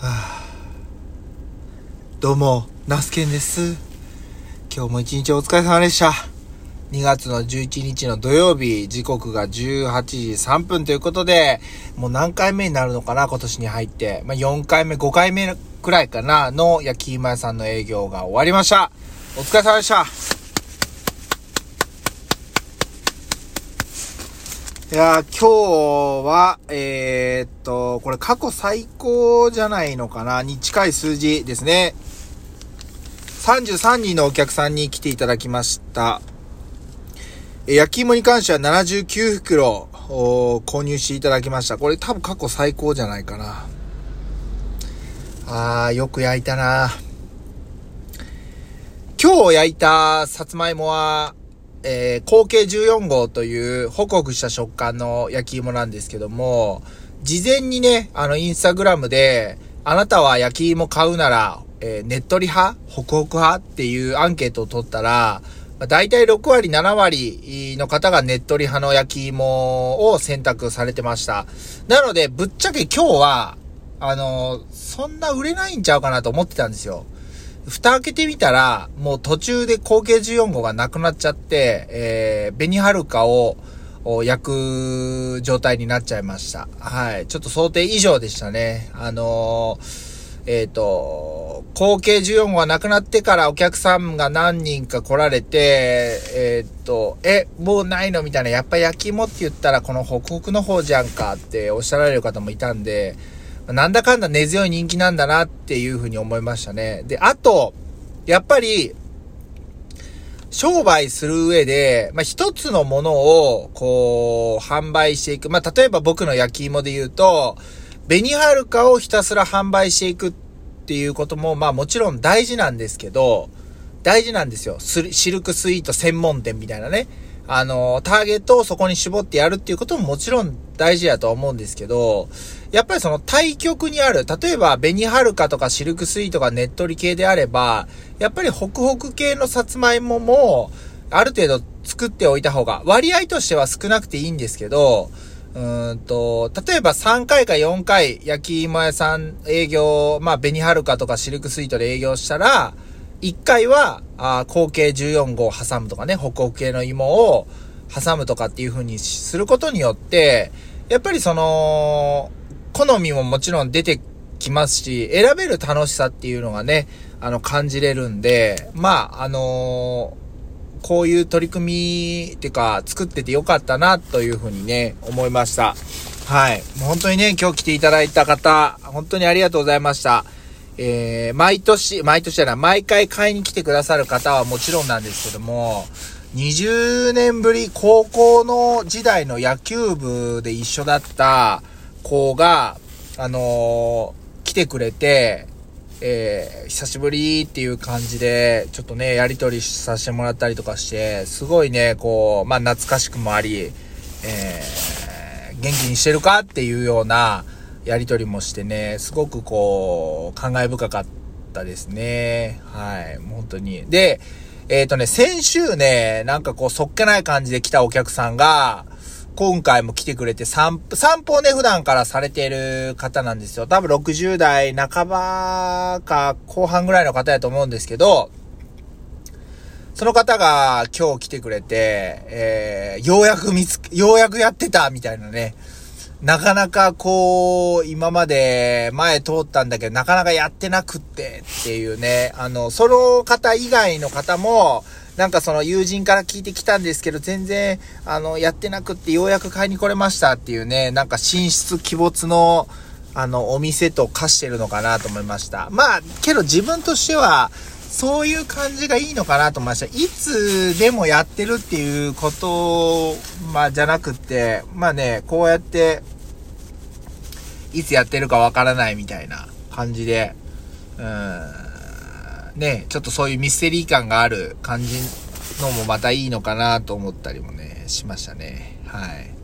どうも、ナスケンです。今日も一日お疲れ様でした。2月の11日の土曜日、時刻が18時3分ということで、もう何回目になるのかな、今年に入って。まあ、4回目、5回目くらいかな、の焼き芋屋さんの営業が終わりました。お疲れ様でした。いや、今日は、えー、っと、これ過去最高じゃないのかな？に近い数字ですね。33人のお客さんに来ていただきました。え焼き芋に関しては79袋お購入していただきました。これ多分過去最高じゃないかな。あー、よく焼いたな今日焼いたさつまいもは、えー、口径14号というホクホクした食感の焼き芋なんですけども、事前にね、あの、インスタグラムで、あなたは焼き芋買うなら、えー、ねっとり派ホクホク派っていうアンケートを取ったら、まあ、大体6割、7割の方がねっとり派の焼き芋を選択されてました。なので、ぶっちゃけ今日は、あのそんな売れないんちゃうかなと思ってたんですよ。蓋開けてみたら、もう途中で口径14号がなくなっちゃって、えー、紅はるかを焼く状態になっちゃいました。はい。ちょっと想定以上でしたね。あのーえっ、と、口径14号がなくなってからお客さんが何人か来られて、えっ、と、え、もうないのみたいな、やっぱ焼き芋って言ったらこのホクホクの方じゃんかっておっしゃられる方もいたんで、なんだかんだ根強い人気なんだなっていうふうに思いましたね。で、あと、やっぱり、商売する上で、まあ、一つのものを、こう、販売していく。まあ、例えば僕の焼き芋で言うと、紅はるかをひたすら販売していくっていうことも、まあ、もちろん大事なんですけど、大事なんですよ。シルクスイート専門店みたいなね。あの、ターゲットをそこに絞ってやるっていうことももちろん大事だと思うんですけど、やっぱりその対極にある、例えば紅はるかとかシルクスイートがねっとり系であれば、やっぱりホクホク系のさつまいもも、ある程度作っておいた方が、割合としては少なくていいんですけど、うんと、例えば3回か4回焼き芋屋さん営業、まあ紅はるかとかシルクスイートで営業したら、1回は、あ口径14号を挟むとかね、ホクホク系の芋を挟むとかっていう風にすることによって、やっぱりその、好みももちろん出てきますし、選べる楽しさっていうのがね、あの、感じれるんで、まあ、あのーこういう取り組みっていうか、作っててよかったな、というふうにね、思いました。はい。もう本当にね、今日来ていただいた方、本当にありがとうございました。えー、毎年、毎年じゃない、毎回買いに来てくださる方はもちろんなんですけども、20年ぶり高校の時代の野球部で一緒だった子が、あのー来てくれて、えー久しぶりっていう感じで、ちょっとね、やりとりさせてもらったりとかして、すごいね、こう、まあ、懐かしくもあり、えー元気にしてるかっていうようなやりとりもしてね、すごくこう、感慨深かったですね。はい、本当に。で、えっ、とね、先週ね、なんかこう、そっけない感じで来たお客さんが、今回も来てくれて散歩、散歩をね、普段からされている方なんですよ。多分60代半ばか後半ぐらいの方やと思うんですけど、その方が今日来てくれて、えー、ようやく見つけ、ようやくやってたみたいなね。なかなかこう、今まで前通ったんだけど、なかなかやってなくってっていうね、あの、その方以外の方も、なんかその友人から聞いてきたんですけど、全然、あの、やってなくってようやく買いに来れましたっていうね、なんか神出鬼没の、あの、お店と化してるのかなと思いました。まあ、けど自分としては、そういう感じがいいのかなと思いました。いつでもやってるっていうこと、まあ、じゃなくって、まあね、こうやって、いつやってるかわからないみたいな感じで、うん、ね、ちょっとそういうミステリー感がある感じのもまたいいのかなと思ったりもね、しましたね。はい。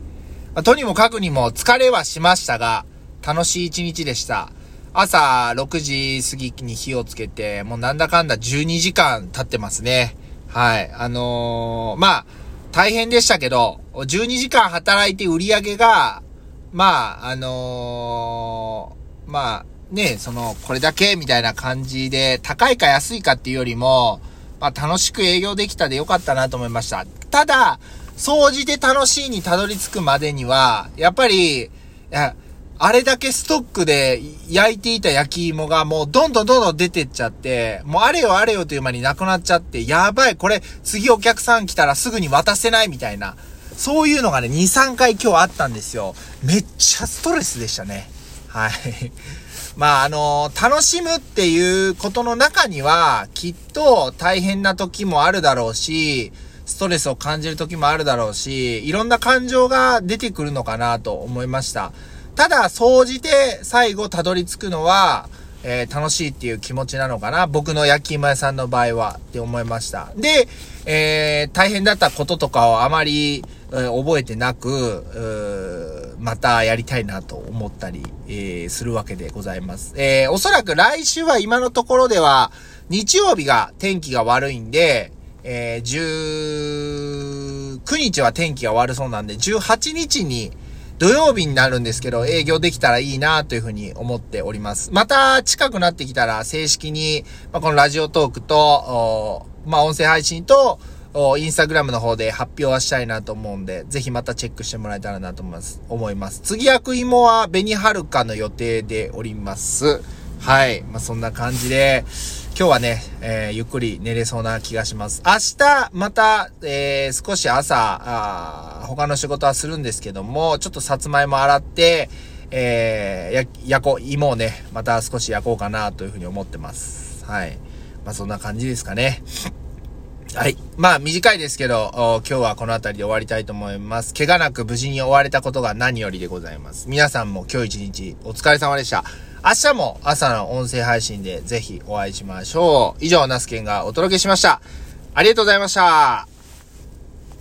まあとにもかくにも疲れはしましたが、楽しい一日でした。朝6時過ぎに火をつけて、もうなんだかんだ12時間経ってますね。はい。あのーまあ、大変でしたけど、12時間働いて売り上げが、まあ、あのーまあ、ね、その、これだけみたいな感じで、高いか安いかっていうよりも、まあ楽しく営業できたでよかったなと思いました。ただ、掃除で楽しいにたどり着くまでには、やっぱり、いや、あれだけストックで焼いていた焼き芋がもうどんどんどんどん出てっちゃって、もうあれよあれよという間になくなっちゃって、やばい、これ次お客さん来たらすぐに渡せないみたいな、そういうのがね、2、3回今日あったんですよ。めっちゃストレスでしたね。はい。まあ、あの、楽しむっていうことの中には、きっと大変な時もあるだろうし、ストレスを感じる時もあるだろうし、いろんな感情が出てくるのかなと思いました。ただ、総じて最後たどり着くのは、えー、楽しいっていう気持ちなのかな。僕の焼き芋屋さんの場合はって思いました。で、えー、大変だったこととかをあまり、えー、覚えてなく、またやりたいなと思ったり、えー、するわけでございます。えー、おそらく来週は今のところでは、日曜日が天気が悪いんで、えー、19日は天気が悪そうなんで、18日に、土曜日になるんですけど、営業できたらいいなというふうに思っております。また近くなってきたら正式に、まあ、このラジオトークと、まあ、音声配信と、インスタグラムの方で発表はしたいなと思うんで、ぜひまたチェックしてもらえたらなと思います。思います。次焼く芋は紅はるかの予定でおります。はい。まあ、そんな感じで、今日はね、えー、ゆっくり寝れそうな気がします。明日、また、えー、少し朝、あ他の仕事はするんですけども、ちょっとさつまいも洗って、えー、や、焼こう、芋をね、また少し焼こうかなというふうに思ってます。はい。まあ、そんな感じですかね。はい。まあ、短いですけど、今日はこの辺りで終わりたいと思います。怪我なく無事に終われたことが何よりでございます。皆さんも今日一日お疲れ様でした。明日も朝の音声配信でぜひお会いしましょう。以上、ナスケンがお届けしました。ありがとうございました。